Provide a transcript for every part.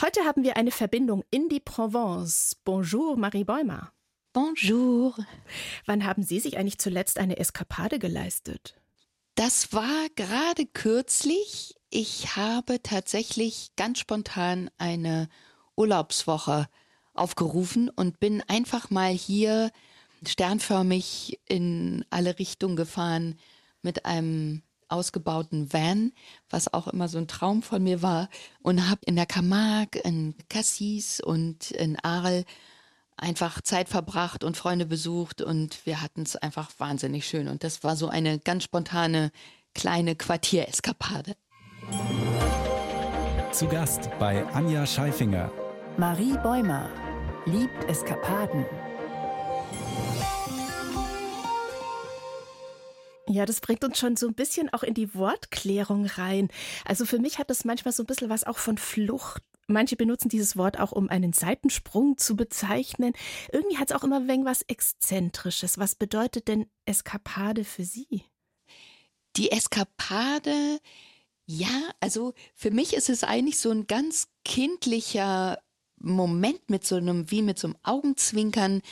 Heute haben wir eine Verbindung in die Provence. Bonjour, Marie Bäumer. Bonjour. Wann haben Sie sich eigentlich zuletzt eine Eskapade geleistet? Das war gerade kürzlich. Ich habe tatsächlich ganz spontan eine Urlaubswoche aufgerufen und bin einfach mal hier sternförmig in alle Richtungen gefahren mit einem ausgebauten Van, was auch immer so ein Traum von mir war und habe in der Camargue, in Cassis und in Arles einfach Zeit verbracht und Freunde besucht und wir hatten es einfach wahnsinnig schön und das war so eine ganz spontane kleine Quartiereskapade. Zu Gast bei Anja Scheifinger. Marie Bäumer liebt Eskapaden. Ja, das bringt uns schon so ein bisschen auch in die Wortklärung rein. Also für mich hat das manchmal so ein bisschen was auch von Flucht. Manche benutzen dieses Wort auch, um einen Seitensprung zu bezeichnen. Irgendwie hat es auch immer ein wenig was Exzentrisches. Was bedeutet denn Eskapade für Sie? Die Eskapade, ja, also für mich ist es eigentlich so ein ganz kindlicher Moment mit so einem, wie mit so einem Augenzwinkern,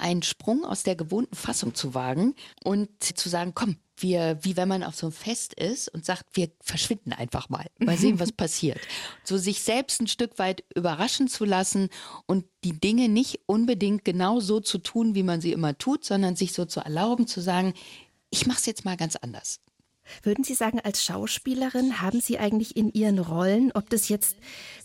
einen Sprung aus der gewohnten Fassung zu wagen und zu sagen, komm, wir, wie wenn man auf so einem Fest ist und sagt, wir verschwinden einfach mal, mal sehen, was passiert. So sich selbst ein Stück weit überraschen zu lassen und die Dinge nicht unbedingt genau so zu tun, wie man sie immer tut, sondern sich so zu erlauben, zu sagen, ich mache es jetzt mal ganz anders. Würden Sie sagen, als Schauspielerin haben Sie eigentlich in Ihren Rollen, ob das jetzt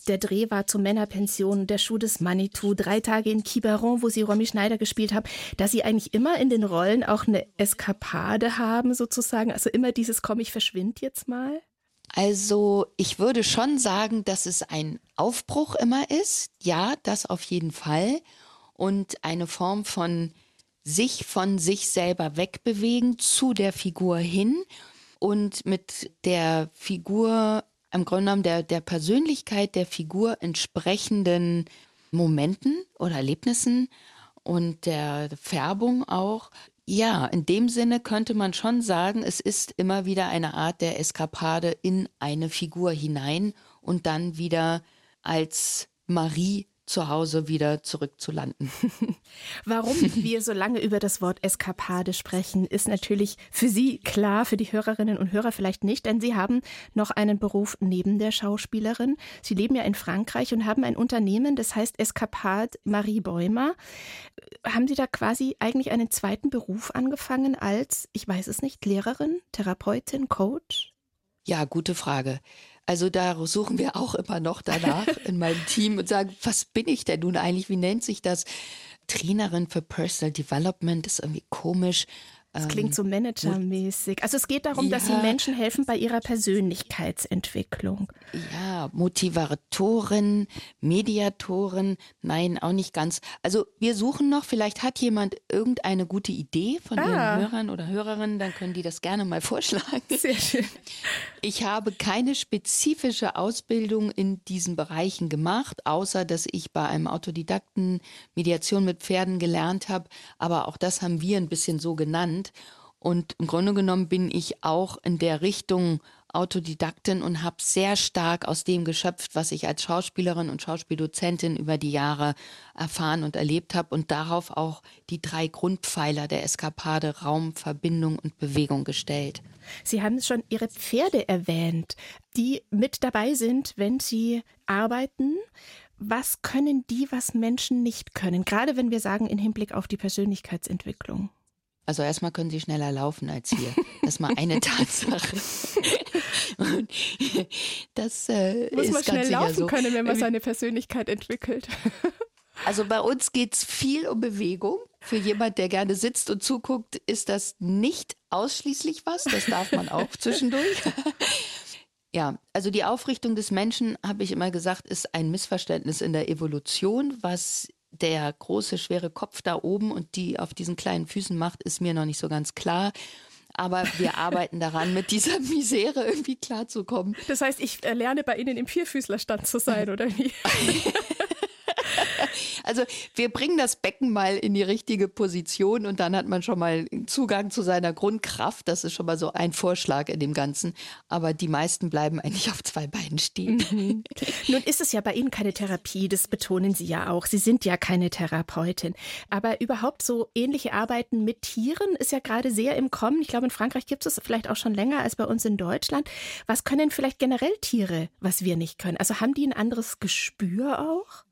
der Dreh war zur Männerpension, der Schuh des Manitou, drei Tage in Quiberon, wo Sie Romy Schneider gespielt haben, dass Sie eigentlich immer in den Rollen auch eine Eskapade haben sozusagen, also immer dieses Komm, ich verschwind jetzt mal? Also ich würde schon sagen, dass es ein Aufbruch immer ist. Ja, das auf jeden Fall. Und eine Form von sich von sich selber wegbewegen zu der Figur hin und mit der Figur, im Grunde genommen der, der Persönlichkeit der Figur entsprechenden Momenten oder Erlebnissen und der Färbung auch. Ja, in dem Sinne könnte man schon sagen, es ist immer wieder eine Art der Eskapade in eine Figur hinein und dann wieder als Marie zu Hause wieder zurückzulanden. Warum wir so lange über das Wort Eskapade sprechen, ist natürlich für Sie klar, für die Hörerinnen und Hörer vielleicht nicht, denn Sie haben noch einen Beruf neben der Schauspielerin. Sie leben ja in Frankreich und haben ein Unternehmen, das heißt Eskapade Marie Bäumer. Haben Sie da quasi eigentlich einen zweiten Beruf angefangen als, ich weiß es nicht, Lehrerin, Therapeutin, Coach? Ja, gute Frage. Also da suchen wir auch immer noch danach in meinem Team und sagen, was bin ich denn nun eigentlich? Wie nennt sich das? Trainerin für Personal Development ist irgendwie komisch. Das klingt so ähm, managermäßig. Also es geht darum, ja, dass Sie Menschen helfen bei ihrer Persönlichkeitsentwicklung. Ja, Motivatoren, Mediatoren, nein, auch nicht ganz. Also wir suchen noch, vielleicht hat jemand irgendeine gute Idee von ah. Ihren Hörern oder Hörerinnen, dann können die das gerne mal vorschlagen. Sehr schön. Ich habe keine spezifische Ausbildung in diesen Bereichen gemacht, außer dass ich bei einem Autodidakten Mediation mit Pferden gelernt habe. Aber auch das haben wir ein bisschen so genannt sind. Und im Grunde genommen bin ich auch in der Richtung Autodidaktin und habe sehr stark aus dem geschöpft, was ich als Schauspielerin und Schauspieldozentin über die Jahre erfahren und erlebt habe und darauf auch die drei Grundpfeiler der Eskapade Raum, Verbindung und Bewegung gestellt. Sie haben schon Ihre Pferde erwähnt, die mit dabei sind, wenn Sie arbeiten. Was können die, was Menschen nicht können? Gerade wenn wir sagen, in Hinblick auf die Persönlichkeitsentwicklung. Also erstmal können sie schneller laufen als wir. Das ist mal eine Tatsache. Und das äh, Muss ist man schnell laufen so. können, wenn man seine Persönlichkeit entwickelt. Also bei uns geht's viel um Bewegung. Für jemand, der gerne sitzt und zuguckt, ist das nicht ausschließlich was. Das darf man auch zwischendurch. Ja, also die Aufrichtung des Menschen, habe ich immer gesagt, ist ein Missverständnis in der Evolution, was der große, schwere Kopf da oben und die auf diesen kleinen Füßen macht, ist mir noch nicht so ganz klar. Aber wir arbeiten daran, mit dieser Misere irgendwie klarzukommen. Das heißt, ich lerne bei Ihnen im Vierfüßlerstand zu sein, oder wie? Also wir bringen das Becken mal in die richtige Position und dann hat man schon mal Zugang zu seiner Grundkraft. Das ist schon mal so ein Vorschlag in dem Ganzen. Aber die meisten bleiben eigentlich auf zwei Beinen stehen. Mhm. Nun ist es ja bei Ihnen keine Therapie, das betonen Sie ja auch. Sie sind ja keine Therapeutin. Aber überhaupt so ähnliche Arbeiten mit Tieren ist ja gerade sehr im Kommen. Ich glaube, in Frankreich gibt es vielleicht auch schon länger als bei uns in Deutschland. Was können vielleicht generell Tiere, was wir nicht können? Also haben die ein anderes Gespür auch?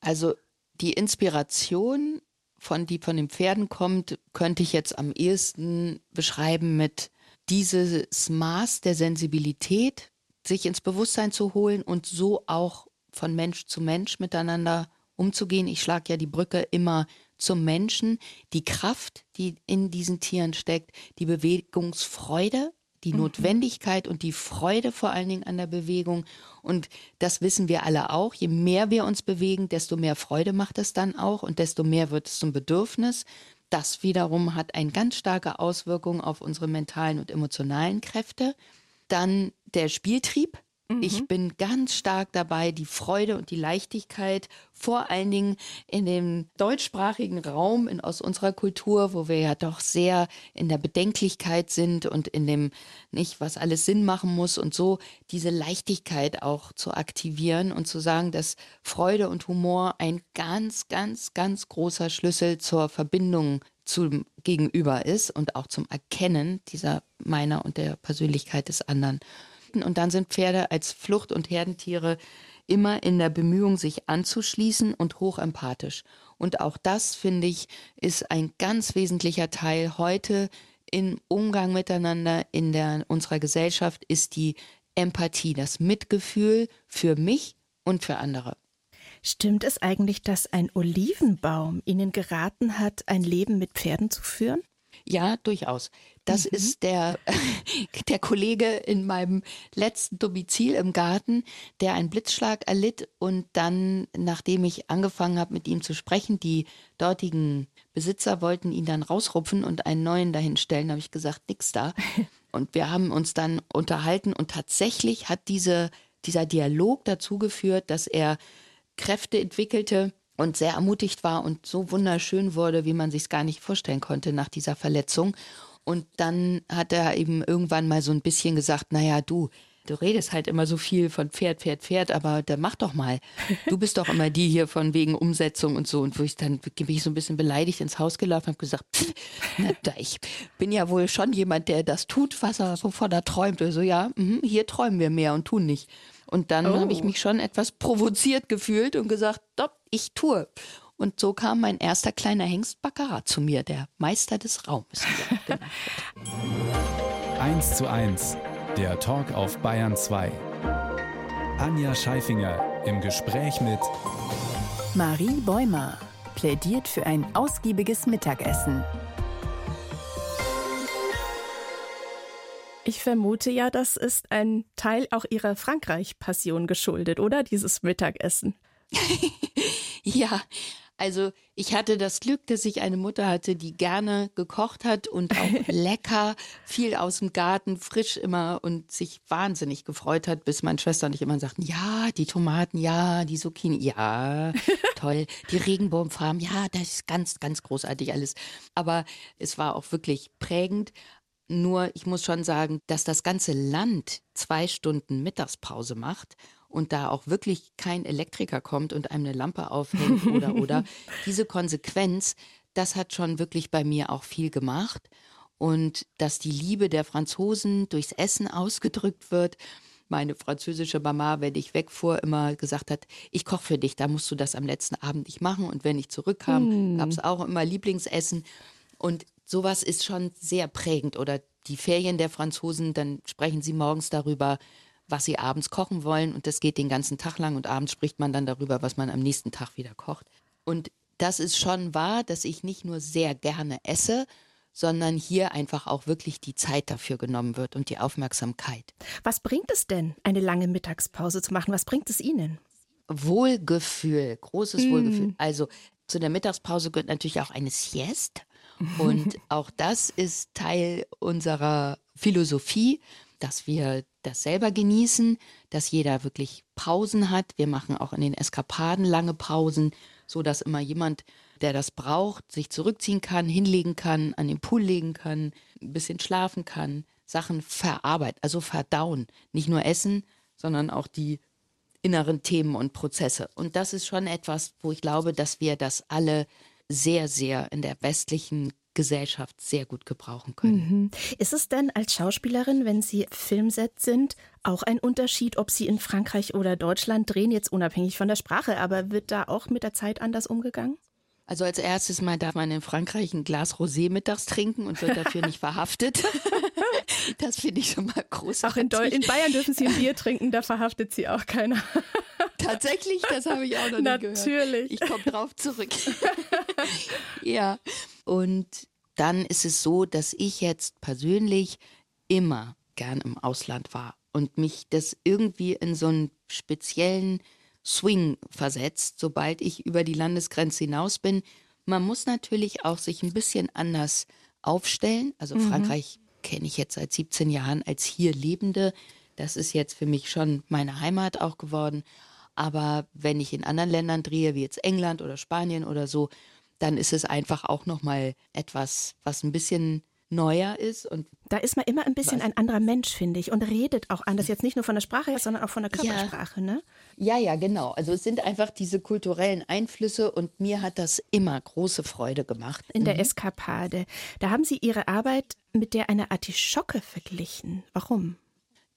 Also die Inspiration, von die von den Pferden kommt, könnte ich jetzt am ehesten beschreiben mit dieses Maß der Sensibilität, sich ins Bewusstsein zu holen und so auch von Mensch zu Mensch miteinander umzugehen. Ich schlage ja die Brücke immer zum Menschen, die Kraft, die in diesen Tieren steckt, die Bewegungsfreude, die mhm. Notwendigkeit und die Freude vor allen Dingen an der Bewegung. Und das wissen wir alle auch. Je mehr wir uns bewegen, desto mehr Freude macht es dann auch und desto mehr wird es zum Bedürfnis. Das wiederum hat eine ganz starke Auswirkung auf unsere mentalen und emotionalen Kräfte. Dann der Spieltrieb. Mhm. Ich bin ganz stark dabei, die Freude und die Leichtigkeit, vor allen Dingen in dem deutschsprachigen Raum in, aus unserer Kultur, wo wir ja doch sehr in der Bedenklichkeit sind und in dem nicht, was alles Sinn machen muss und so, diese Leichtigkeit auch zu aktivieren und zu sagen, dass Freude und Humor ein ganz, ganz, ganz großer Schlüssel zur Verbindung zum Gegenüber ist und auch zum Erkennen dieser meiner und der Persönlichkeit des anderen. Und dann sind Pferde als Flucht- und Herdentiere immer in der Bemühung, sich anzuschließen und hochempathisch. Und auch das, finde ich, ist ein ganz wesentlicher Teil heute im Umgang miteinander in der, unserer Gesellschaft, ist die Empathie, das Mitgefühl für mich und für andere. Stimmt es eigentlich, dass ein Olivenbaum Ihnen geraten hat, ein Leben mit Pferden zu führen? Ja, durchaus. Das mhm. ist der, der Kollege in meinem letzten Domizil im Garten, der einen Blitzschlag erlitt und dann, nachdem ich angefangen habe, mit ihm zu sprechen, die dortigen Besitzer wollten ihn dann rausrupfen und einen neuen dahinstellen, habe ich gesagt, nix da. Und wir haben uns dann unterhalten und tatsächlich hat diese, dieser Dialog dazu geführt, dass er Kräfte entwickelte, und sehr ermutigt war und so wunderschön wurde, wie man sich es gar nicht vorstellen konnte nach dieser Verletzung. Und dann hat er eben irgendwann mal so ein bisschen gesagt, naja, du, du redest halt immer so viel von Pferd, Pferd, Pferd, aber dann mach doch mal. Du bist doch immer die hier von wegen Umsetzung und so. Und wo ich dann bin ich so ein bisschen beleidigt ins Haus gelaufen und habe gesagt, pff, na, ich bin ja wohl schon jemand, der das tut, was er, wovon er träumt. Also ja, mh, hier träumen wir mehr und tun nicht. Und dann oh. habe ich mich schon etwas provoziert gefühlt und gesagt, stopp, ich tue. Und so kam mein erster kleiner Hengst Baccarat zu mir, der Meister des Raumes. 1 zu 1, der Talk auf Bayern 2. Anja Scheifinger im Gespräch mit Marie Bäumer plädiert für ein ausgiebiges Mittagessen. Ich vermute ja, das ist ein Teil auch Ihrer Frankreich-Passion geschuldet, oder? Dieses Mittagessen. ja, also ich hatte das Glück, dass ich eine Mutter hatte, die gerne gekocht hat und auch lecker, viel aus dem Garten, frisch immer und sich wahnsinnig gefreut hat, bis meine Schwester und ich immer sagten, ja, die Tomaten, ja, die Zucchini, ja, toll, die Regenbogenfarben, ja, das ist ganz, ganz großartig alles. Aber es war auch wirklich prägend. Nur ich muss schon sagen, dass das ganze Land zwei Stunden Mittagspause macht und da auch wirklich kein Elektriker kommt und einem eine Lampe aufhängt oder oder diese Konsequenz, das hat schon wirklich bei mir auch viel gemacht und dass die Liebe der Franzosen durchs Essen ausgedrückt wird. Meine französische Mama, wenn ich wegfuhr, immer gesagt hat, ich koche für dich, da musst du das am letzten Abend nicht machen. Und wenn ich zurückkam, hm. gab es auch immer Lieblingsessen. Und sowas ist schon sehr prägend. Oder die Ferien der Franzosen, dann sprechen sie morgens darüber, was sie abends kochen wollen. Und das geht den ganzen Tag lang. Und abends spricht man dann darüber, was man am nächsten Tag wieder kocht. Und das ist schon wahr, dass ich nicht nur sehr gerne esse, sondern hier einfach auch wirklich die Zeit dafür genommen wird und die Aufmerksamkeit. Was bringt es denn, eine lange Mittagspause zu machen? Was bringt es Ihnen? Wohlgefühl, großes mm. Wohlgefühl. Also zu der Mittagspause gehört natürlich auch eine Sieste. Und auch das ist Teil unserer Philosophie, dass wir das selber genießen, dass jeder wirklich Pausen hat. Wir machen auch in den Eskapaden lange Pausen, so dass immer jemand, der das braucht, sich zurückziehen kann, hinlegen kann, an den Pool legen kann, ein bisschen schlafen kann, Sachen verarbeiten, also verdauen. Nicht nur essen, sondern auch die inneren Themen und Prozesse. Und das ist schon etwas, wo ich glaube, dass wir das alle sehr, sehr in der westlichen Gesellschaft sehr gut gebrauchen können. Mhm. Ist es denn als Schauspielerin, wenn Sie Filmset sind, auch ein Unterschied, ob Sie in Frankreich oder Deutschland drehen, jetzt unabhängig von der Sprache, aber wird da auch mit der Zeit anders umgegangen? Also als erstes Mal darf man in Frankreich ein Glas Rosé mittags trinken und wird dafür nicht verhaftet. Das finde ich schon mal großartig. Auch in, in, Bayern dürfen Sie ein Bier trinken, da verhaftet Sie auch keiner. Tatsächlich, das habe ich auch noch nie gehört. Natürlich. Ich komme drauf zurück. ja, und dann ist es so, dass ich jetzt persönlich immer gern im Ausland war und mich das irgendwie in so einen speziellen Swing versetzt, sobald ich über die Landesgrenze hinaus bin. Man muss natürlich auch sich ein bisschen anders aufstellen. Also mhm. Frankreich kenne ich jetzt seit 17 Jahren als hier Lebende. Das ist jetzt für mich schon meine Heimat auch geworden. Aber wenn ich in anderen Ländern drehe, wie jetzt England oder Spanien oder so, dann ist es einfach auch nochmal etwas, was ein bisschen neuer ist. Und da ist man immer ein bisschen was? ein anderer Mensch, finde ich, und redet auch anders. Jetzt nicht nur von der Sprache her, sondern auch von der Körpersprache, ja. ne? Ja, ja, genau. Also es sind einfach diese kulturellen Einflüsse und mir hat das immer große Freude gemacht. In der mhm. Eskapade. Da haben Sie Ihre Arbeit mit der einer Artischocke verglichen. Warum?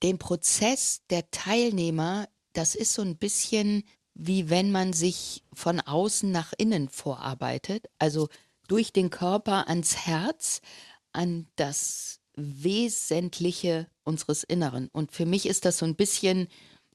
Den Prozess der Teilnehmer, das ist so ein bisschen wie wenn man sich von außen nach innen vorarbeitet, also durch den Körper ans Herz, an das Wesentliche unseres Inneren. Und für mich ist das so ein bisschen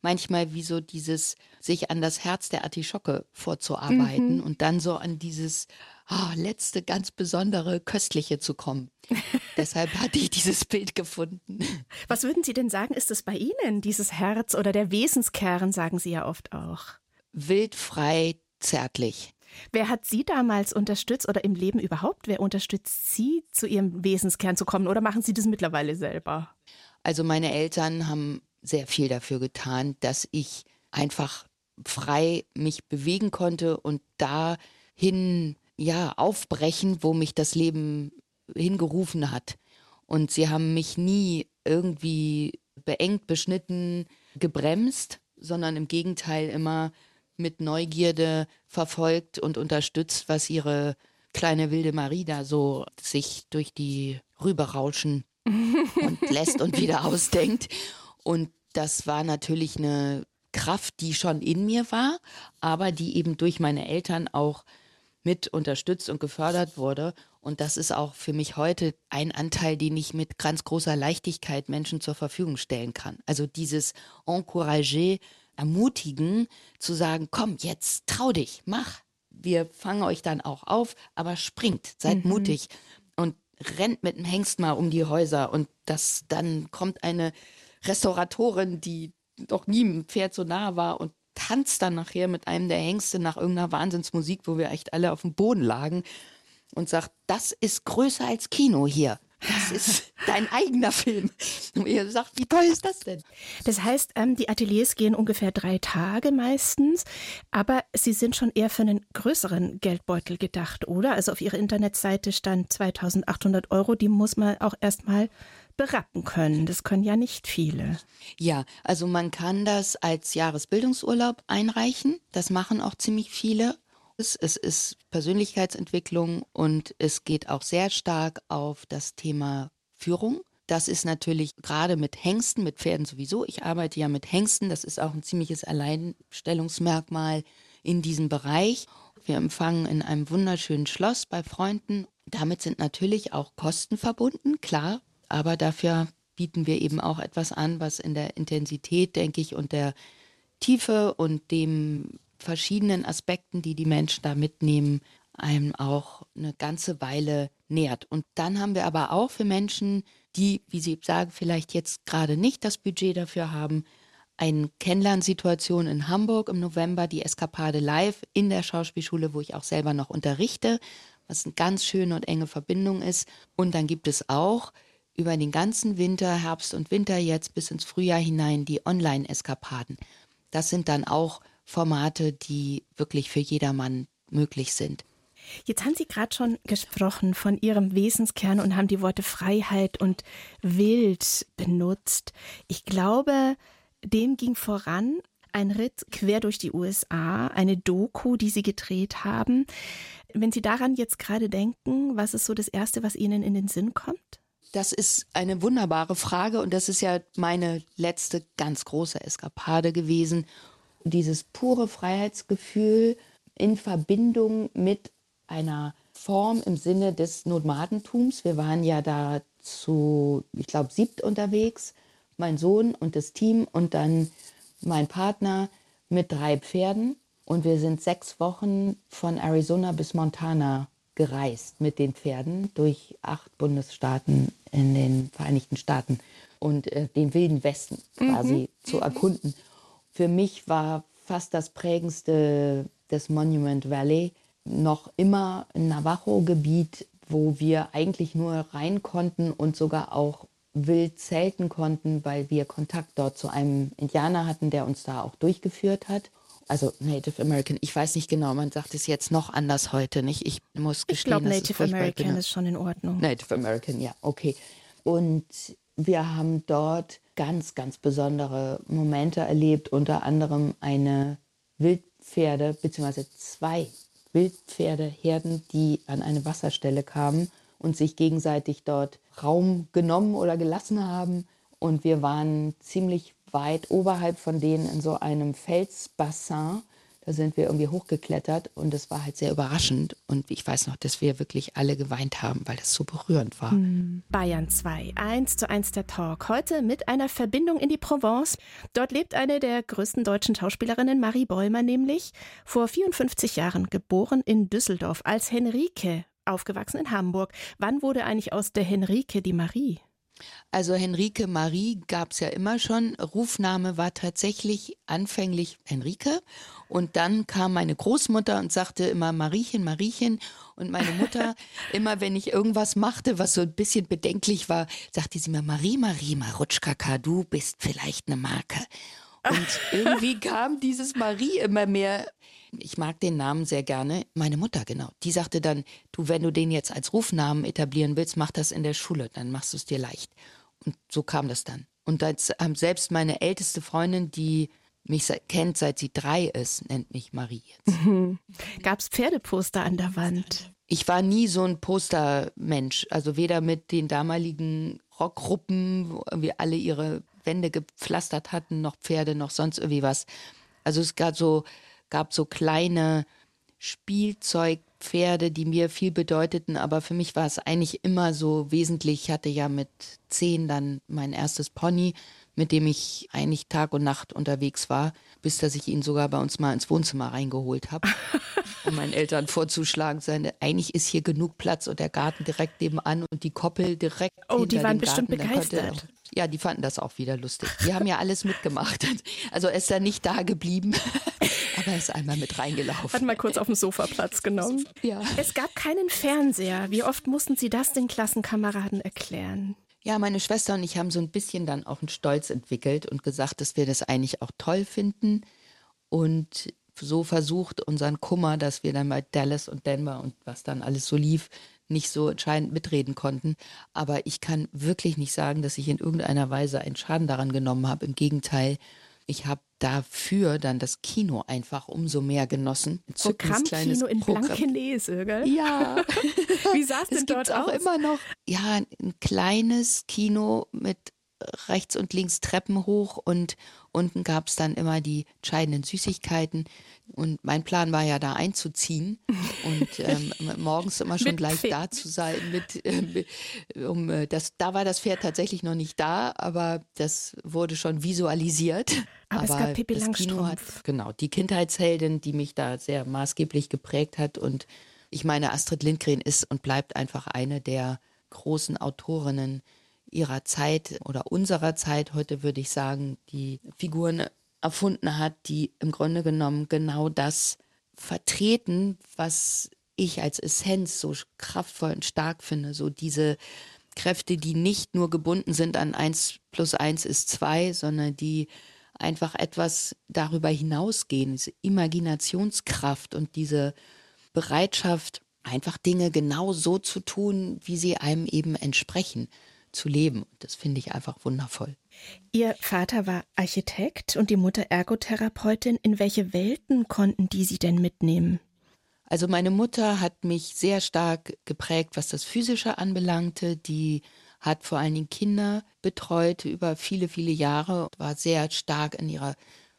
manchmal wie so dieses sich an das Herz der Artischocke vorzuarbeiten mhm. und dann so an dieses oh, letzte ganz besondere Köstliche zu kommen. Deshalb hatte ich dieses Bild gefunden. Was würden Sie denn sagen, ist es bei Ihnen, dieses Herz oder der Wesenskern, sagen Sie ja oft auch? Wildfrei, zärtlich. Wer hat Sie damals unterstützt oder im Leben überhaupt? Wer unterstützt Sie, zu Ihrem Wesenskern zu kommen oder machen Sie das mittlerweile selber? Also meine Eltern haben sehr viel dafür getan, dass ich einfach frei mich bewegen konnte und dahin ja aufbrechen, wo mich das Leben hingerufen hat. Und sie haben mich nie irgendwie beengt, beschnitten, gebremst, sondern im Gegenteil immer mit Neugierde verfolgt und unterstützt, was ihre kleine wilde Marie da so sich durch die Rübe rauschen und lässt und wieder ausdenkt. Und das war natürlich eine Kraft, die schon in mir war, aber die eben durch meine Eltern auch mit unterstützt und gefördert wurde. Und das ist auch für mich heute ein Anteil, den ich mit ganz großer Leichtigkeit Menschen zur Verfügung stellen kann. Also dieses Encourager, ermutigen, zu sagen, komm, jetzt trau dich, mach. Wir fangen euch dann auch auf, aber springt, seid mhm. mutig und rennt mit dem Hengst mal um die Häuser und das dann kommt eine Restauratorin, die doch nie einem Pferd so nah war und tanzt dann nachher mit einem der Hengste nach irgendeiner Wahnsinnsmusik, wo wir echt alle auf dem Boden lagen und sagt, das ist größer als Kino hier. Das ist dein eigener Film. Und ihr sagt, wie toll ist das denn? Das heißt, ähm, die Ateliers gehen ungefähr drei Tage meistens, aber sie sind schon eher für einen größeren Geldbeutel gedacht, oder? Also auf ihrer Internetseite stand 2800 Euro, die muss man auch erstmal berappen können. Das können ja nicht viele. Ja, also man kann das als Jahresbildungsurlaub einreichen. Das machen auch ziemlich viele es ist Persönlichkeitsentwicklung und es geht auch sehr stark auf das Thema Führung. Das ist natürlich gerade mit Hengsten, mit Pferden sowieso. Ich arbeite ja mit Hengsten. Das ist auch ein ziemliches Alleinstellungsmerkmal in diesem Bereich. Wir empfangen in einem wunderschönen Schloss bei Freunden. Damit sind natürlich auch Kosten verbunden, klar. Aber dafür bieten wir eben auch etwas an, was in der Intensität, denke ich, und der Tiefe und dem verschiedenen Aspekten, die die Menschen da mitnehmen, einem auch eine ganze Weile nährt. Und dann haben wir aber auch für Menschen, die, wie Sie sagen, vielleicht jetzt gerade nicht das Budget dafür haben, eine Kennenlernsituation in Hamburg im November, die Eskapade Live in der Schauspielschule, wo ich auch selber noch unterrichte, was eine ganz schöne und enge Verbindung ist. Und dann gibt es auch über den ganzen Winter, Herbst und Winter jetzt bis ins Frühjahr hinein die Online-Eskapaden. Das sind dann auch Formate, die wirklich für jedermann möglich sind. Jetzt haben Sie gerade schon gesprochen von Ihrem Wesenskern und haben die Worte Freiheit und Wild benutzt. Ich glaube, dem ging voran ein Ritt quer durch die USA, eine Doku, die Sie gedreht haben. Wenn Sie daran jetzt gerade denken, was ist so das Erste, was Ihnen in den Sinn kommt? Das ist eine wunderbare Frage und das ist ja meine letzte ganz große Eskapade gewesen. Dieses pure Freiheitsgefühl in Verbindung mit einer Form im Sinne des Nomadentums. Wir waren ja da zu, ich glaube, siebt unterwegs, mein Sohn und das Team und dann mein Partner mit drei Pferden. Und wir sind sechs Wochen von Arizona bis Montana gereist mit den Pferden durch acht Bundesstaaten in den Vereinigten Staaten und äh, den wilden Westen quasi mhm. zu erkunden. Für mich war fast das prägendste das Monument Valley noch immer ein Navajo-Gebiet, wo wir eigentlich nur rein konnten und sogar auch wild zelten konnten, weil wir Kontakt dort zu einem Indianer hatten, der uns da auch durchgeführt hat. Also Native American, ich weiß nicht genau, man sagt es jetzt noch anders heute, nicht? Ich muss gestehen, ich glaube, Native American ist schon in Ordnung. Native American, ja, okay. Und wir haben dort ganz, ganz besondere Momente erlebt, unter anderem eine Wildpferde, beziehungsweise zwei Wildpferdeherden, die an eine Wasserstelle kamen und sich gegenseitig dort Raum genommen oder gelassen haben. Und wir waren ziemlich weit oberhalb von denen in so einem Felsbassin. Da sind wir irgendwie hochgeklettert und es war halt sehr überraschend. Und ich weiß noch, dass wir wirklich alle geweint haben, weil das so berührend war. Hm. Bayern 2, 1 zu 1 der Talk. Heute mit einer Verbindung in die Provence. Dort lebt eine der größten deutschen Schauspielerinnen, Marie Bäumer nämlich. Vor 54 Jahren geboren in Düsseldorf als Henrike, aufgewachsen in Hamburg. Wann wurde eigentlich aus der Henrike die Marie? Also Henrike Marie gab es ja immer schon. Rufname war tatsächlich anfänglich Henrike. Und dann kam meine Großmutter und sagte immer Mariechen, Mariechen. Und meine Mutter, immer wenn ich irgendwas machte, was so ein bisschen bedenklich war, sagte sie mir, Marie, Marie, Marutschkaka, du bist vielleicht eine Marke. Und irgendwie kam dieses Marie immer mehr ich mag den Namen sehr gerne. Meine Mutter, genau. Die sagte dann, du, wenn du den jetzt als Rufnamen etablieren willst, mach das in der Schule, dann machst du es dir leicht. Und so kam das dann. Und als, selbst meine älteste Freundin, die mich kennt, seit sie drei ist, nennt mich Marie jetzt. Gab es Pferdeposter an der Wand? Ich war nie so ein Postermensch. Also weder mit den damaligen Rockgruppen, irgendwie alle ihre Wände gepflastert hatten, noch Pferde, noch sonst irgendwie was. Also es gab so gab so kleine Spielzeugpferde, die mir viel bedeuteten, aber für mich war es eigentlich immer so wesentlich. Ich hatte ja mit zehn dann mein erstes Pony, mit dem ich eigentlich Tag und Nacht unterwegs war, bis dass ich ihn sogar bei uns mal ins Wohnzimmer reingeholt habe, um meinen Eltern vorzuschlagen, seine, eigentlich ist hier genug Platz und der Garten direkt nebenan und die Koppel direkt Oh, die waren bestimmt Garten. begeistert. Ja, die fanden das auch wieder lustig. Die haben ja alles mitgemacht. Also er ist da nicht da geblieben, aber er ist einmal mit reingelaufen. Hat mal kurz auf dem Sofa Platz genommen. Ja. Es gab keinen Fernseher. Wie oft mussten Sie das den Klassenkameraden erklären? Ja, meine Schwester und ich haben so ein bisschen dann auch einen Stolz entwickelt und gesagt, dass wir das eigentlich auch toll finden und so versucht, unseren Kummer, dass wir dann bei Dallas und Denver und was dann alles so lief, nicht so entscheidend mitreden konnten. Aber ich kann wirklich nicht sagen, dass ich in irgendeiner Weise einen Schaden daran genommen habe. Im Gegenteil, ich habe dafür dann das Kino einfach umso mehr genossen. Programmkino in Blankenese, gell? Ja. Wie sah es denn dort auch aus? immer noch. Ja, ein kleines Kino mit rechts und links Treppen hoch und unten gab es dann immer die entscheidenden Süßigkeiten. Und mein Plan war ja da einzuziehen und ähm, morgens immer schon gleich Pferd. da zu sein. Mit, äh, um, äh, das, da war das Pferd tatsächlich noch nicht da, aber das wurde schon visualisiert. Aber, aber es gab Pippi Kino hat, genau, die Kindheitsheldin, die mich da sehr maßgeblich geprägt hat. Und ich meine, Astrid Lindgren ist und bleibt einfach eine der großen Autorinnen, ihrer Zeit oder unserer Zeit, heute würde ich sagen, die Figuren erfunden hat, die im Grunde genommen genau das vertreten, was ich als Essenz so kraftvoll und stark finde. So diese Kräfte, die nicht nur gebunden sind an eins plus eins ist zwei, sondern die einfach etwas darüber hinausgehen, diese Imaginationskraft und diese Bereitschaft, einfach Dinge genau so zu tun, wie sie einem eben entsprechen, zu leben. Das finde ich einfach wundervoll. Ihr Vater war Architekt und die Mutter Ergotherapeutin. In welche Welten konnten die Sie denn mitnehmen? Also meine Mutter hat mich sehr stark geprägt, was das Physische anbelangte. Die hat vor allen Dingen Kinder betreut über viele, viele Jahre, war sehr stark in ihrer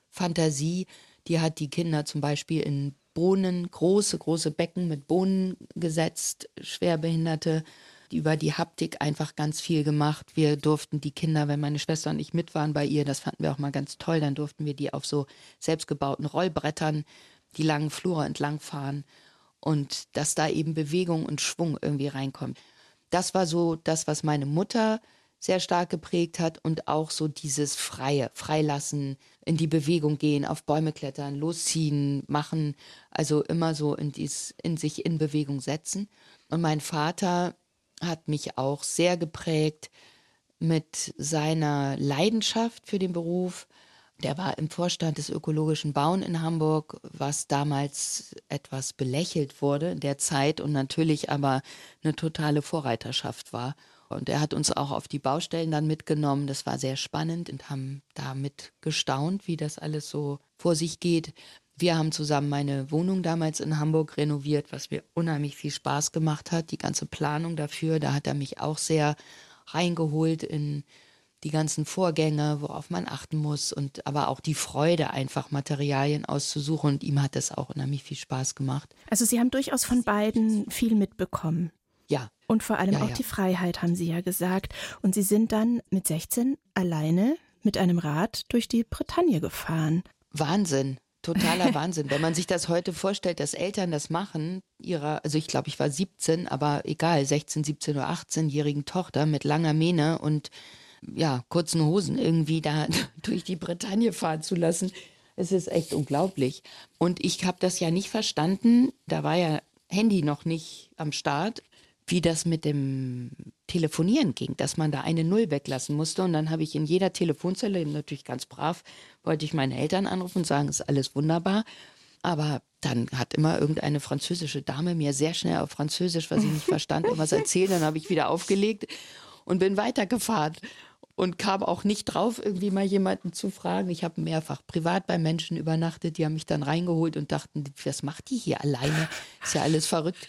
Fantasie. Die hat die Kinder zum Beispiel in Bohnen, große, große Becken mit Bohnen gesetzt, Schwerbehinderte, über die Haptik einfach ganz viel gemacht. Wir durften die Kinder, wenn meine Schwester und ich mit waren bei ihr, das fanden wir auch mal ganz toll, dann durften wir die auf so selbstgebauten Rollbrettern die langen Flure entlang fahren und dass da eben Bewegung und Schwung irgendwie reinkommt. Das war so das, was meine Mutter sehr stark geprägt hat und auch so dieses Freie, Freilassen, in die Bewegung gehen, auf Bäume klettern, losziehen, machen, also immer so in, dies, in sich in Bewegung setzen. Und mein Vater hat mich auch sehr geprägt mit seiner Leidenschaft für den Beruf. Der war im Vorstand des ökologischen Bauen in Hamburg, was damals etwas belächelt wurde in der Zeit und natürlich aber eine totale Vorreiterschaft war. Und er hat uns auch auf die Baustellen dann mitgenommen. Das war sehr spannend und haben damit gestaunt, wie das alles so vor sich geht. Wir haben zusammen meine Wohnung damals in Hamburg renoviert, was mir unheimlich viel Spaß gemacht hat. Die ganze Planung dafür, da hat er mich auch sehr reingeholt in die ganzen Vorgänge, worauf man achten muss und aber auch die Freude, einfach Materialien auszusuchen. Und ihm hat das auch unheimlich viel Spaß gemacht. Also Sie haben durchaus von beiden viel mitbekommen. Ja. Und vor allem ja, auch ja. die Freiheit, haben Sie ja gesagt. Und Sie sind dann mit 16 alleine mit einem Rad durch die Bretagne gefahren. Wahnsinn. Totaler Wahnsinn. Wenn man sich das heute vorstellt, dass Eltern das machen, ihrer, also ich glaube, ich war 17, aber egal, 16, 17 oder 18-jährigen Tochter mit langer Mähne und ja, kurzen Hosen irgendwie da durch die Bretagne fahren zu lassen. Es ist echt unglaublich. Und ich habe das ja nicht verstanden. Da war ja Handy noch nicht am Start, wie das mit dem Telefonieren ging, dass man da eine Null weglassen musste. Und dann habe ich in jeder Telefonzelle, natürlich ganz brav, wollte ich meine Eltern anrufen und sagen, ist alles wunderbar. Aber dann hat immer irgendeine französische Dame mir sehr schnell auf Französisch, was ich nicht verstand, irgendwas erzählt. Dann habe ich wieder aufgelegt und bin weitergefahren und kam auch nicht drauf, irgendwie mal jemanden zu fragen. Ich habe mehrfach privat bei Menschen übernachtet, die haben mich dann reingeholt und dachten, was macht die hier alleine? Ist ja alles verrückt.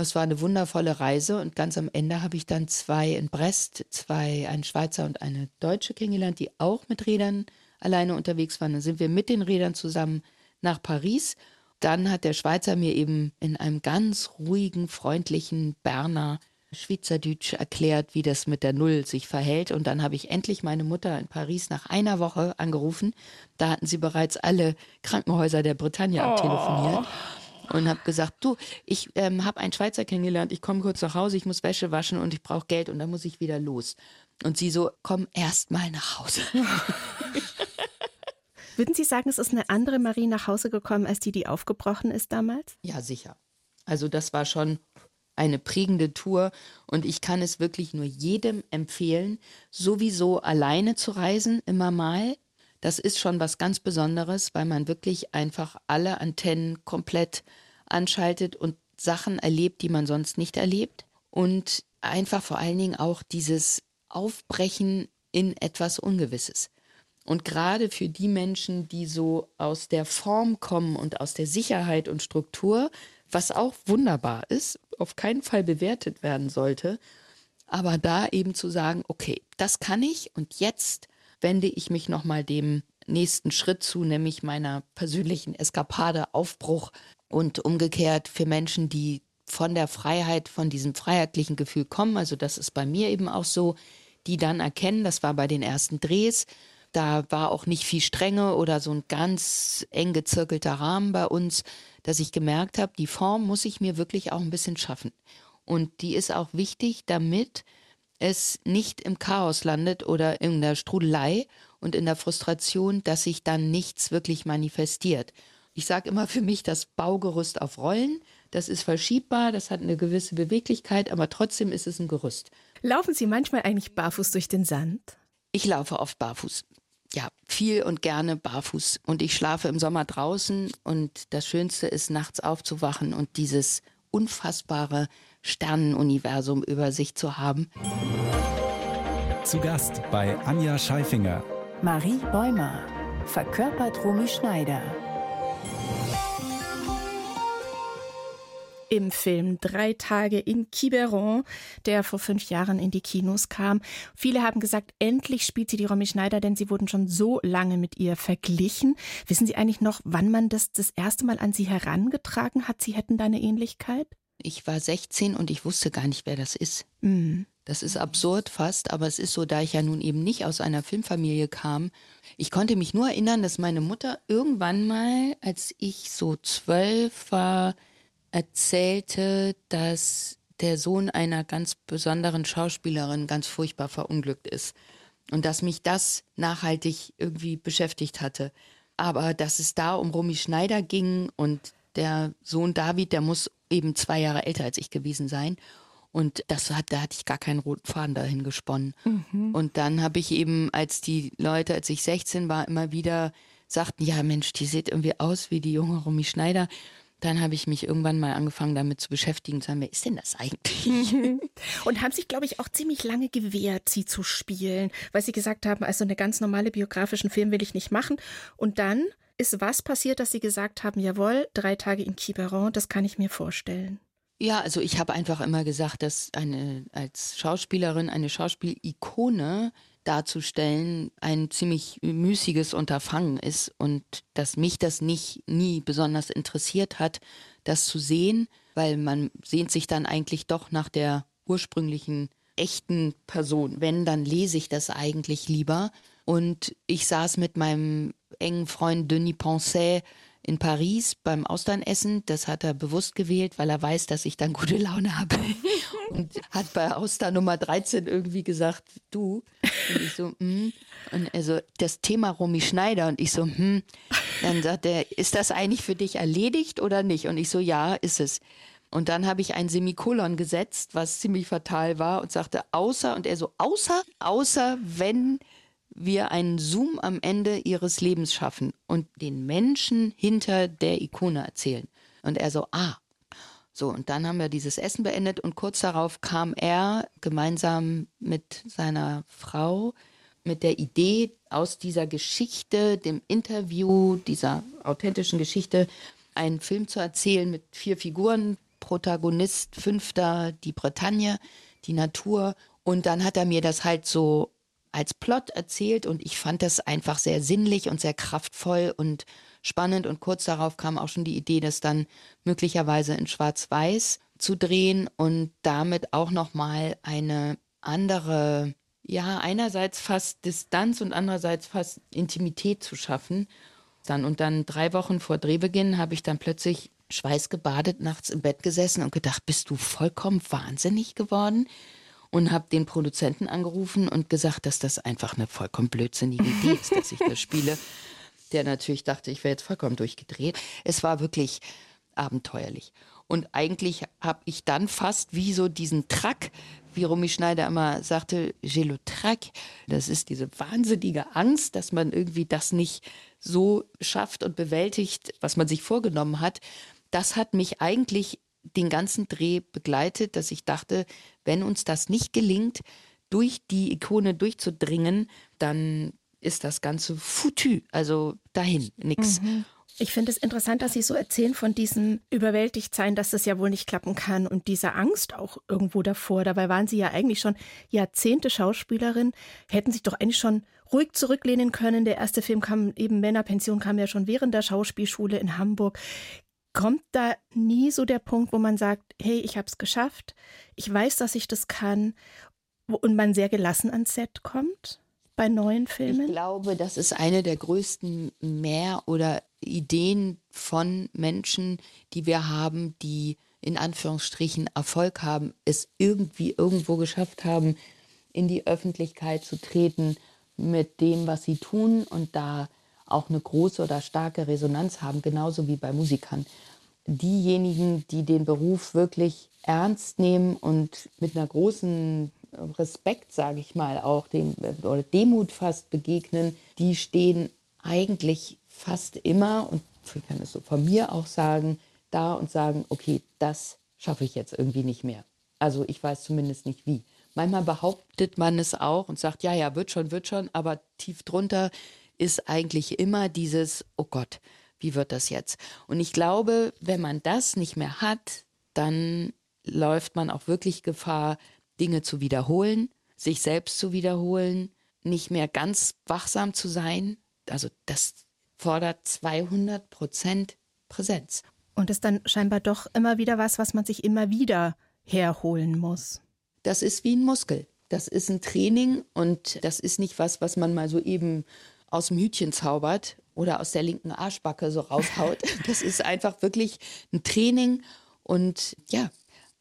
Es war eine wundervolle Reise und ganz am Ende habe ich dann zwei in Brest, zwei, einen Schweizer und eine Deutsche kennengelernt, die auch mit Rädern alleine unterwegs waren. Dann sind wir mit den Rädern zusammen nach Paris. Dann hat der Schweizer mir eben in einem ganz ruhigen, freundlichen Berner Schweizerdeutsch erklärt, wie das mit der Null sich verhält. Und dann habe ich endlich meine Mutter in Paris nach einer Woche angerufen. Da hatten sie bereits alle Krankenhäuser der Bretagne abtelefoniert. Und habe gesagt, du, ich ähm, habe einen Schweizer kennengelernt, ich komme kurz nach Hause, ich muss Wäsche waschen und ich brauche Geld und dann muss ich wieder los. Und sie so, komm erst mal nach Hause. Würden Sie sagen, es ist eine andere Marie nach Hause gekommen, als die, die aufgebrochen ist damals? Ja, sicher. Also das war schon eine prägende Tour und ich kann es wirklich nur jedem empfehlen, sowieso alleine zu reisen, immer mal. Das ist schon was ganz Besonderes, weil man wirklich einfach alle Antennen komplett anschaltet und Sachen erlebt, die man sonst nicht erlebt. Und einfach vor allen Dingen auch dieses Aufbrechen in etwas Ungewisses. Und gerade für die Menschen, die so aus der Form kommen und aus der Sicherheit und Struktur, was auch wunderbar ist, auf keinen Fall bewertet werden sollte, aber da eben zu sagen, okay, das kann ich und jetzt wende ich mich nochmal dem nächsten Schritt zu, nämlich meiner persönlichen Eskapade, Aufbruch und umgekehrt für Menschen, die von der Freiheit, von diesem freiheitlichen Gefühl kommen, also das ist bei mir eben auch so, die dann erkennen, das war bei den ersten Drehs, da war auch nicht viel Strenge oder so ein ganz eng gezirkelter Rahmen bei uns, dass ich gemerkt habe, die Form muss ich mir wirklich auch ein bisschen schaffen. Und die ist auch wichtig, damit es nicht im Chaos landet oder in der Strudelei und in der Frustration, dass sich dann nichts wirklich manifestiert. Ich sage immer für mich das Baugerüst auf Rollen. Das ist verschiebbar, das hat eine gewisse Beweglichkeit, aber trotzdem ist es ein Gerüst. Laufen Sie manchmal eigentlich barfuß durch den Sand? Ich laufe oft barfuß. Ja, viel und gerne barfuß. Und ich schlafe im Sommer draußen und das Schönste ist, nachts aufzuwachen und dieses unfassbare Sternenuniversum über sich zu haben. Zu Gast bei Anja Scheifinger. Marie Bäumer verkörpert Romy Schneider. im Film Drei Tage in Quiberon, der vor fünf Jahren in die Kinos kam. Viele haben gesagt, endlich spielt sie die Romy Schneider, denn sie wurden schon so lange mit ihr verglichen. Wissen Sie eigentlich noch, wann man das das erste Mal an Sie herangetragen hat? Sie hätten da eine Ähnlichkeit? Ich war 16 und ich wusste gar nicht, wer das ist. Mhm. Das ist absurd fast, aber es ist so, da ich ja nun eben nicht aus einer Filmfamilie kam. Ich konnte mich nur erinnern, dass meine Mutter irgendwann mal, als ich so zwölf war, erzählte, dass der Sohn einer ganz besonderen Schauspielerin ganz furchtbar verunglückt ist. Und dass mich das nachhaltig irgendwie beschäftigt hatte. Aber dass es da um Romy Schneider ging und der Sohn David, der muss eben zwei Jahre älter als ich gewesen sein. Und das hat, da hatte ich gar keinen roten Faden dahin gesponnen. Mhm. Und dann habe ich eben, als die Leute, als ich 16 war, immer wieder sagten, ja Mensch, die sieht irgendwie aus wie die junge Romy Schneider dann habe ich mich irgendwann mal angefangen damit zu beschäftigen, zu sagen, wer ist denn das eigentlich? Und haben sich, glaube ich, auch ziemlich lange gewehrt, sie zu spielen, weil sie gesagt haben, also eine ganz normale biografischen Film will ich nicht machen. Und dann ist was passiert, dass sie gesagt haben, jawohl, drei Tage in Quiberon, das kann ich mir vorstellen. Ja, also ich habe einfach immer gesagt, dass eine als Schauspielerin, eine Schauspielikone darzustellen ein ziemlich müßiges Unterfangen ist und dass mich das nicht nie besonders interessiert hat, das zu sehen, weil man sehnt sich dann eigentlich doch nach der ursprünglichen echten Person. Wenn, dann lese ich das eigentlich lieber. Und ich saß mit meinem engen Freund Denis Poncet in Paris beim Austernessen. Das hat er bewusst gewählt, weil er weiß, dass ich dann gute Laune habe. Und hat bei Austern Nummer 13 irgendwie gesagt, du. Und ich so, hm. Und also das Thema Romy Schneider und ich so, hm. Dann sagt er, ist das eigentlich für dich erledigt oder nicht? Und ich so, ja, ist es. Und dann habe ich ein Semikolon gesetzt, was ziemlich fatal war und sagte, außer, und er so, außer, außer wenn wir einen Zoom am Ende ihres Lebens schaffen und den Menschen hinter der Ikone erzählen. Und er so, ah. So, und dann haben wir dieses Essen beendet und kurz darauf kam er gemeinsam mit seiner Frau mit der Idee, aus dieser Geschichte, dem Interview, dieser authentischen Geschichte, einen Film zu erzählen mit vier Figuren. Protagonist, Fünfter, die Bretagne, die Natur. Und dann hat er mir das halt so als Plot erzählt und ich fand das einfach sehr sinnlich und sehr kraftvoll und spannend und kurz darauf kam auch schon die Idee, das dann möglicherweise in Schwarz-Weiß zu drehen und damit auch noch mal eine andere ja, einerseits fast Distanz und andererseits fast Intimität zu schaffen. Dann und dann drei Wochen vor Drehbeginn habe ich dann plötzlich schweißgebadet nachts im Bett gesessen und gedacht, bist du vollkommen wahnsinnig geworden? Und habe den Produzenten angerufen und gesagt, dass das einfach eine vollkommen blödsinnige Idee ist, dass ich das spiele. Der natürlich dachte, ich wäre jetzt vollkommen durchgedreht. Es war wirklich abenteuerlich. Und eigentlich habe ich dann fast wie so diesen Track, wie Romy Schneider immer sagte, j'ai le trac. Das ist diese wahnsinnige Angst, dass man irgendwie das nicht so schafft und bewältigt, was man sich vorgenommen hat. Das hat mich eigentlich den ganzen Dreh begleitet, dass ich dachte, wenn uns das nicht gelingt, durch die Ikone durchzudringen, dann ist das Ganze foutu, also dahin, nix. Mhm. Ich finde es interessant, dass Sie so erzählen von diesem Überwältigtsein, dass das ja wohl nicht klappen kann und dieser Angst auch irgendwo davor. Dabei waren Sie ja eigentlich schon Jahrzehnte Schauspielerin, hätten sich doch eigentlich schon ruhig zurücklehnen können. Der erste Film kam eben Männerpension kam ja schon während der Schauspielschule in Hamburg. Kommt da nie so der Punkt, wo man sagt, hey, ich habe es geschafft, ich weiß, dass ich das kann und man sehr gelassen ans Set kommt bei neuen Filmen? Ich glaube, das ist eine der größten Mehr- oder Ideen von Menschen, die wir haben, die in Anführungsstrichen Erfolg haben, es irgendwie irgendwo geschafft haben, in die Öffentlichkeit zu treten mit dem, was sie tun und da auch eine große oder starke Resonanz haben, genauso wie bei Musikern. Diejenigen, die den Beruf wirklich ernst nehmen und mit einer großen Respekt, sage ich mal, auch dem oder Demut fast begegnen, die stehen eigentlich fast immer und ich kann es so von mir auch sagen, da und sagen, okay, das schaffe ich jetzt irgendwie nicht mehr. Also ich weiß zumindest nicht wie. Manchmal behauptet man es auch und sagt, ja, ja, wird schon, wird schon, aber tief drunter ist eigentlich immer dieses, oh Gott, wie wird das jetzt? Und ich glaube, wenn man das nicht mehr hat, dann läuft man auch wirklich Gefahr, Dinge zu wiederholen, sich selbst zu wiederholen, nicht mehr ganz wachsam zu sein. Also das fordert 200 Prozent Präsenz. Und ist dann scheinbar doch immer wieder was, was man sich immer wieder herholen muss. Das ist wie ein Muskel. Das ist ein Training und das ist nicht was, was man mal so eben aus dem Hütchen zaubert oder aus der linken Arschbacke so raushaut. Das ist einfach wirklich ein Training und ja,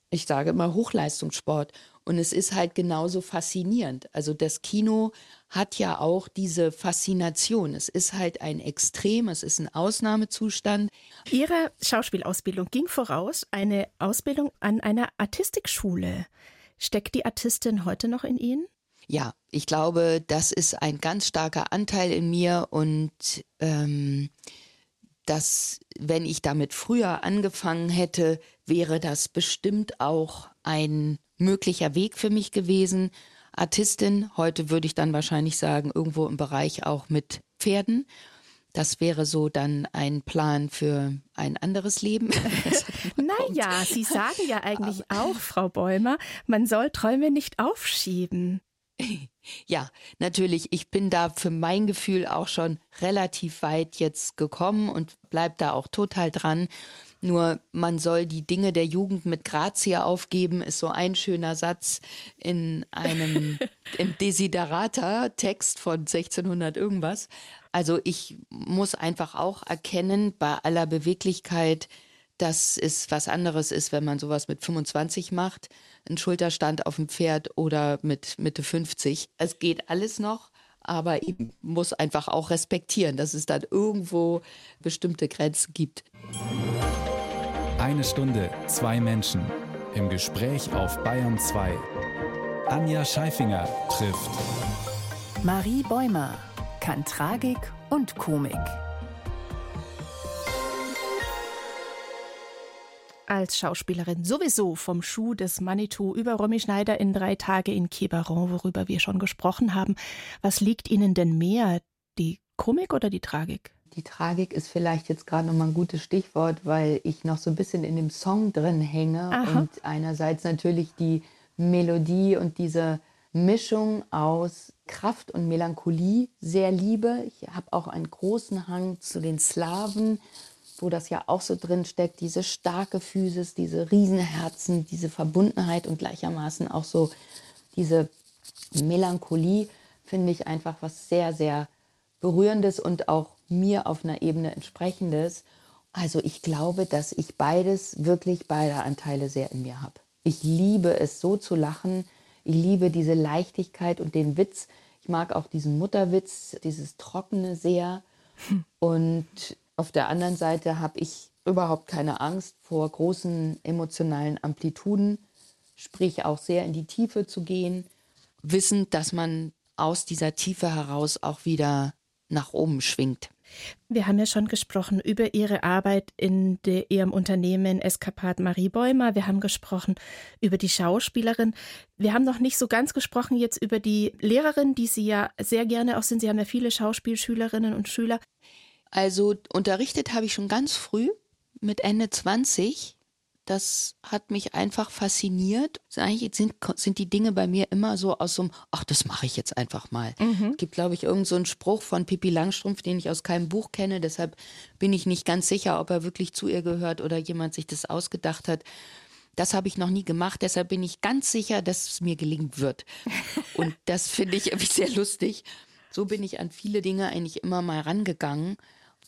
ich sage immer Hochleistungssport. Und es ist halt genauso faszinierend. Also das Kino hat ja auch diese Faszination. Es ist halt ein Extrem, es ist ein Ausnahmezustand. Ihre Schauspielausbildung ging voraus eine Ausbildung an einer Artistikschule. Steckt die Artistin heute noch in Ihnen? Ja, ich glaube, das ist ein ganz starker Anteil in mir und ähm, dass wenn ich damit früher angefangen hätte, wäre das bestimmt auch ein möglicher Weg für mich gewesen. Artistin, heute würde ich dann wahrscheinlich sagen, irgendwo im Bereich auch mit Pferden. Das wäre so dann ein Plan für ein anderes Leben. naja, Sie sagen ja eigentlich auch, Frau Bäumer, man soll Träume nicht aufschieben. Ja, natürlich. Ich bin da für mein Gefühl auch schon relativ weit jetzt gekommen und bleib da auch total dran. Nur man soll die Dinge der Jugend mit Grazie aufgeben, ist so ein schöner Satz in einem im Desiderata-Text von 1600 irgendwas. Also ich muss einfach auch erkennen, bei aller Beweglichkeit, dass es was anderes ist, wenn man sowas mit 25 macht, ein Schulterstand auf dem Pferd oder mit Mitte 50. Es geht alles noch, aber ich muss einfach auch respektieren, dass es dann irgendwo bestimmte Grenzen gibt. Eine Stunde, zwei Menschen. Im Gespräch auf Bayern 2. Anja Scheifinger trifft Marie Bäumer kann Tragik und Komik. Als Schauspielerin sowieso vom Schuh des Manitou über Romy Schneider in drei Tage in Quiberon, worüber wir schon gesprochen haben. Was liegt Ihnen denn mehr, die Komik oder die Tragik? Die Tragik ist vielleicht jetzt gerade noch mal ein gutes Stichwort, weil ich noch so ein bisschen in dem Song drin hänge Aha. und einerseits natürlich die Melodie und diese Mischung aus Kraft und Melancholie sehr liebe. Ich habe auch einen großen Hang zu den Slawen wo das ja auch so drin steckt, diese starke Physis, diese Riesenherzen, diese Verbundenheit und gleichermaßen auch so diese Melancholie, finde ich einfach was sehr, sehr berührendes und auch mir auf einer Ebene entsprechendes. Also ich glaube, dass ich beides, wirklich beide Anteile sehr in mir habe. Ich liebe es so zu lachen. Ich liebe diese Leichtigkeit und den Witz. Ich mag auch diesen Mutterwitz, dieses Trockene sehr. Und auf der anderen Seite habe ich überhaupt keine Angst vor großen emotionalen Amplituden, sprich auch sehr in die Tiefe zu gehen, wissend, dass man aus dieser Tiefe heraus auch wieder nach oben schwingt. Wir haben ja schon gesprochen über Ihre Arbeit in de, Ihrem Unternehmen Eskapad Marie Bäumer. Wir haben gesprochen über die Schauspielerin. Wir haben noch nicht so ganz gesprochen jetzt über die Lehrerin, die Sie ja sehr gerne auch sind. Sie haben ja viele Schauspielschülerinnen und Schüler. Also unterrichtet habe ich schon ganz früh mit Ende 20. Das hat mich einfach fasziniert. Eigentlich sind, sind die Dinge bei mir immer so aus so einem, ach, das mache ich jetzt einfach mal. Mhm. Es gibt, glaube ich, irgendeinen so Spruch von Pippi Langstrumpf, den ich aus keinem Buch kenne. Deshalb bin ich nicht ganz sicher, ob er wirklich zu ihr gehört oder jemand sich das ausgedacht hat. Das habe ich noch nie gemacht, deshalb bin ich ganz sicher, dass es mir gelingen wird. Und das finde ich irgendwie sehr lustig. So bin ich an viele Dinge eigentlich immer mal rangegangen.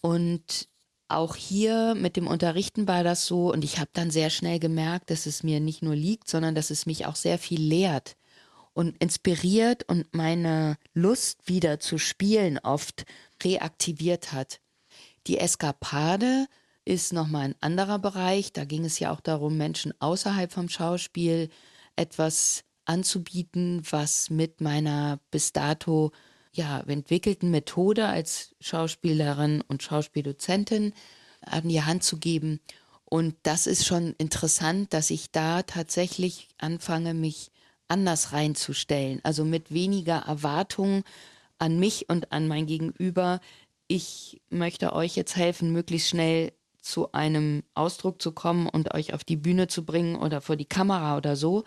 Und auch hier mit dem Unterrichten war das so und ich habe dann sehr schnell gemerkt, dass es mir nicht nur liegt, sondern dass es mich auch sehr viel lehrt und inspiriert und meine Lust wieder zu spielen oft reaktiviert hat. Die Eskapade ist nochmal ein anderer Bereich. Da ging es ja auch darum, Menschen außerhalb vom Schauspiel etwas anzubieten, was mit meiner bis dato ja, entwickelten Methode als Schauspielerin und Schauspieldozentin an die Hand zu geben. Und das ist schon interessant, dass ich da tatsächlich anfange, mich anders reinzustellen. Also mit weniger Erwartungen an mich und an mein Gegenüber. Ich möchte euch jetzt helfen, möglichst schnell zu einem Ausdruck zu kommen und euch auf die Bühne zu bringen oder vor die Kamera oder so,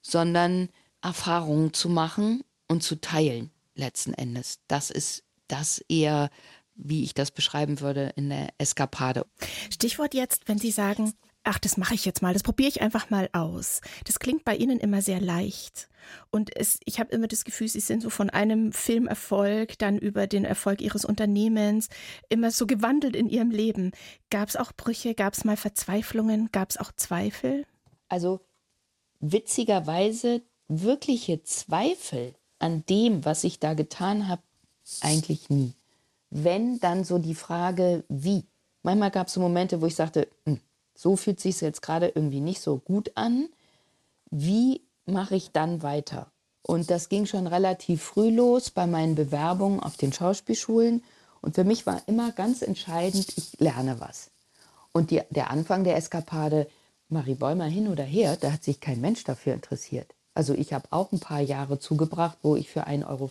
sondern Erfahrungen zu machen und zu teilen letzten Endes. Das ist das eher, wie ich das beschreiben würde, in der Eskapade. Stichwort jetzt, wenn Sie sagen, ach, das mache ich jetzt mal, das probiere ich einfach mal aus. Das klingt bei Ihnen immer sehr leicht. Und es, ich habe immer das Gefühl, Sie sind so von einem Filmerfolg dann über den Erfolg Ihres Unternehmens immer so gewandelt in Ihrem Leben. Gab es auch Brüche? Gab es mal Verzweiflungen? Gab es auch Zweifel? Also witzigerweise wirkliche Zweifel an dem, was ich da getan habe, eigentlich nie. Wenn, dann so die Frage, wie. Manchmal gab es so Momente, wo ich sagte, hm, so fühlt sich jetzt gerade irgendwie nicht so gut an. Wie mache ich dann weiter? Und das ging schon relativ früh los bei meinen Bewerbungen auf den Schauspielschulen. Und für mich war immer ganz entscheidend, ich lerne was. Und die, der Anfang der Eskapade, Marie Bäumer hin oder her, da hat sich kein Mensch dafür interessiert. Also ich habe auch ein paar Jahre zugebracht, wo ich für 1,50 Euro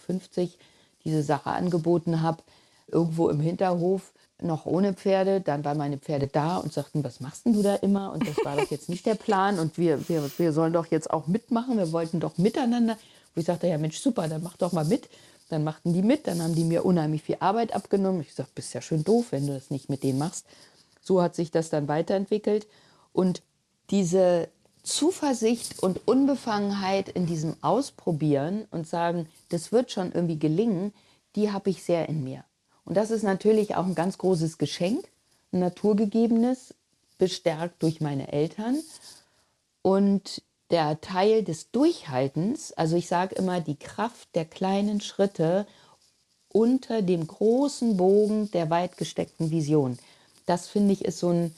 diese Sache angeboten habe, irgendwo im Hinterhof, noch ohne Pferde. Dann waren meine Pferde da und sagten, was machst denn du da immer? Und das war doch jetzt nicht der Plan. Und wir, wir, wir sollen doch jetzt auch mitmachen. Wir wollten doch miteinander. Wo ich sagte, ja Mensch, super, dann mach doch mal mit. Dann machten die mit. Dann haben die mir unheimlich viel Arbeit abgenommen. Ich sagte, bist ja schön doof, wenn du das nicht mit denen machst. So hat sich das dann weiterentwickelt. Und diese Zuversicht und Unbefangenheit in diesem Ausprobieren und sagen, das wird schon irgendwie gelingen, die habe ich sehr in mir. Und das ist natürlich auch ein ganz großes Geschenk, ein naturgegebenes, bestärkt durch meine Eltern. Und der Teil des Durchhaltens, also ich sage immer, die Kraft der kleinen Schritte unter dem großen Bogen der weit gesteckten Vision. Das finde ich ist so ein,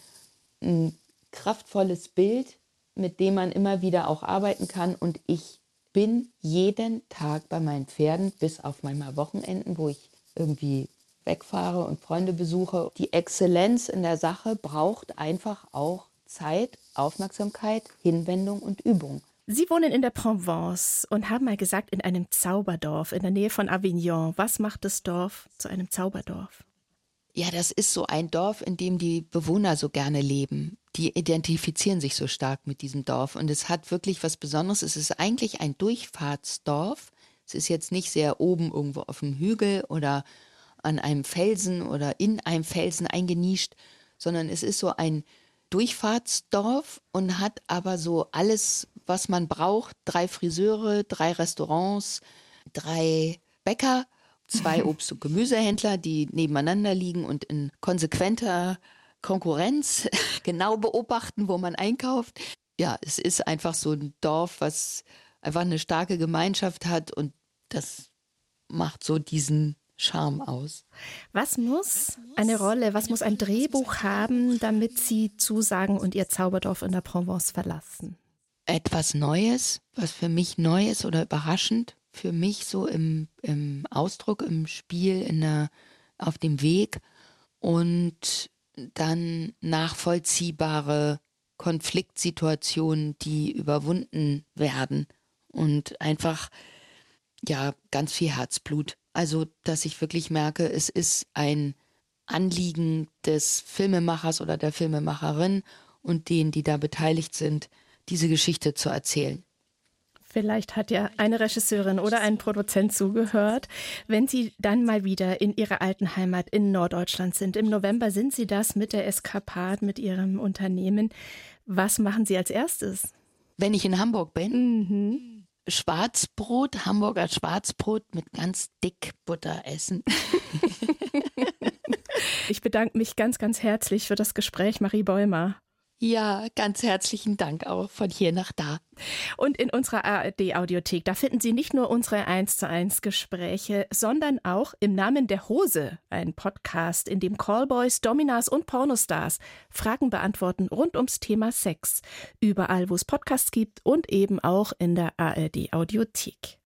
ein kraftvolles Bild, mit dem man immer wieder auch arbeiten kann. Und ich bin jeden Tag bei meinen Pferden, bis auf manchmal Wochenenden, wo ich irgendwie wegfahre und Freunde besuche. Die Exzellenz in der Sache braucht einfach auch Zeit, Aufmerksamkeit, Hinwendung und Übung. Sie wohnen in der Provence und haben mal gesagt, in einem Zauberdorf in der Nähe von Avignon. Was macht das Dorf zu einem Zauberdorf? Ja, das ist so ein Dorf, in dem die Bewohner so gerne leben. Die identifizieren sich so stark mit diesem Dorf. Und es hat wirklich was Besonderes. Es ist eigentlich ein Durchfahrtsdorf. Es ist jetzt nicht sehr oben irgendwo auf dem Hügel oder an einem Felsen oder in einem Felsen eingenischt, sondern es ist so ein Durchfahrtsdorf und hat aber so alles, was man braucht. Drei Friseure, drei Restaurants, drei Bäcker zwei Obst- und Gemüsehändler, die nebeneinander liegen und in konsequenter Konkurrenz genau beobachten, wo man einkauft. Ja, es ist einfach so ein Dorf, was einfach eine starke Gemeinschaft hat und das macht so diesen Charme aus. Was muss eine Rolle, was muss ein Drehbuch haben, damit Sie zusagen und Ihr Zauberdorf in der Provence verlassen? Etwas Neues, was für mich neu ist oder überraschend, für mich so im, im Ausdruck, im Spiel, in der, auf dem Weg und dann nachvollziehbare Konfliktsituationen, die überwunden werden und einfach ja ganz viel Herzblut. Also, dass ich wirklich merke, es ist ein Anliegen des Filmemachers oder der Filmemacherin und denen, die da beteiligt sind, diese Geschichte zu erzählen. Vielleicht hat ja eine Regisseurin oder ein Produzent zugehört. Wenn Sie dann mal wieder in Ihrer alten Heimat in Norddeutschland sind, im November sind Sie das mit der Eskapad, mit Ihrem Unternehmen. Was machen Sie als erstes? Wenn ich in Hamburg bin? Mhm. Schwarzbrot, Hamburger Schwarzbrot mit ganz dick Butter essen. ich bedanke mich ganz, ganz herzlich für das Gespräch, Marie Bäumer. Ja, ganz herzlichen Dank auch von hier nach da. Und in unserer ARD-Audiothek, da finden Sie nicht nur unsere 1 zu 1 Gespräche, sondern auch im Namen der Hose, ein Podcast, in dem Callboys, Dominas und Pornostars Fragen beantworten rund ums Thema Sex. Überall, wo es Podcasts gibt und eben auch in der ARD-Audiothek.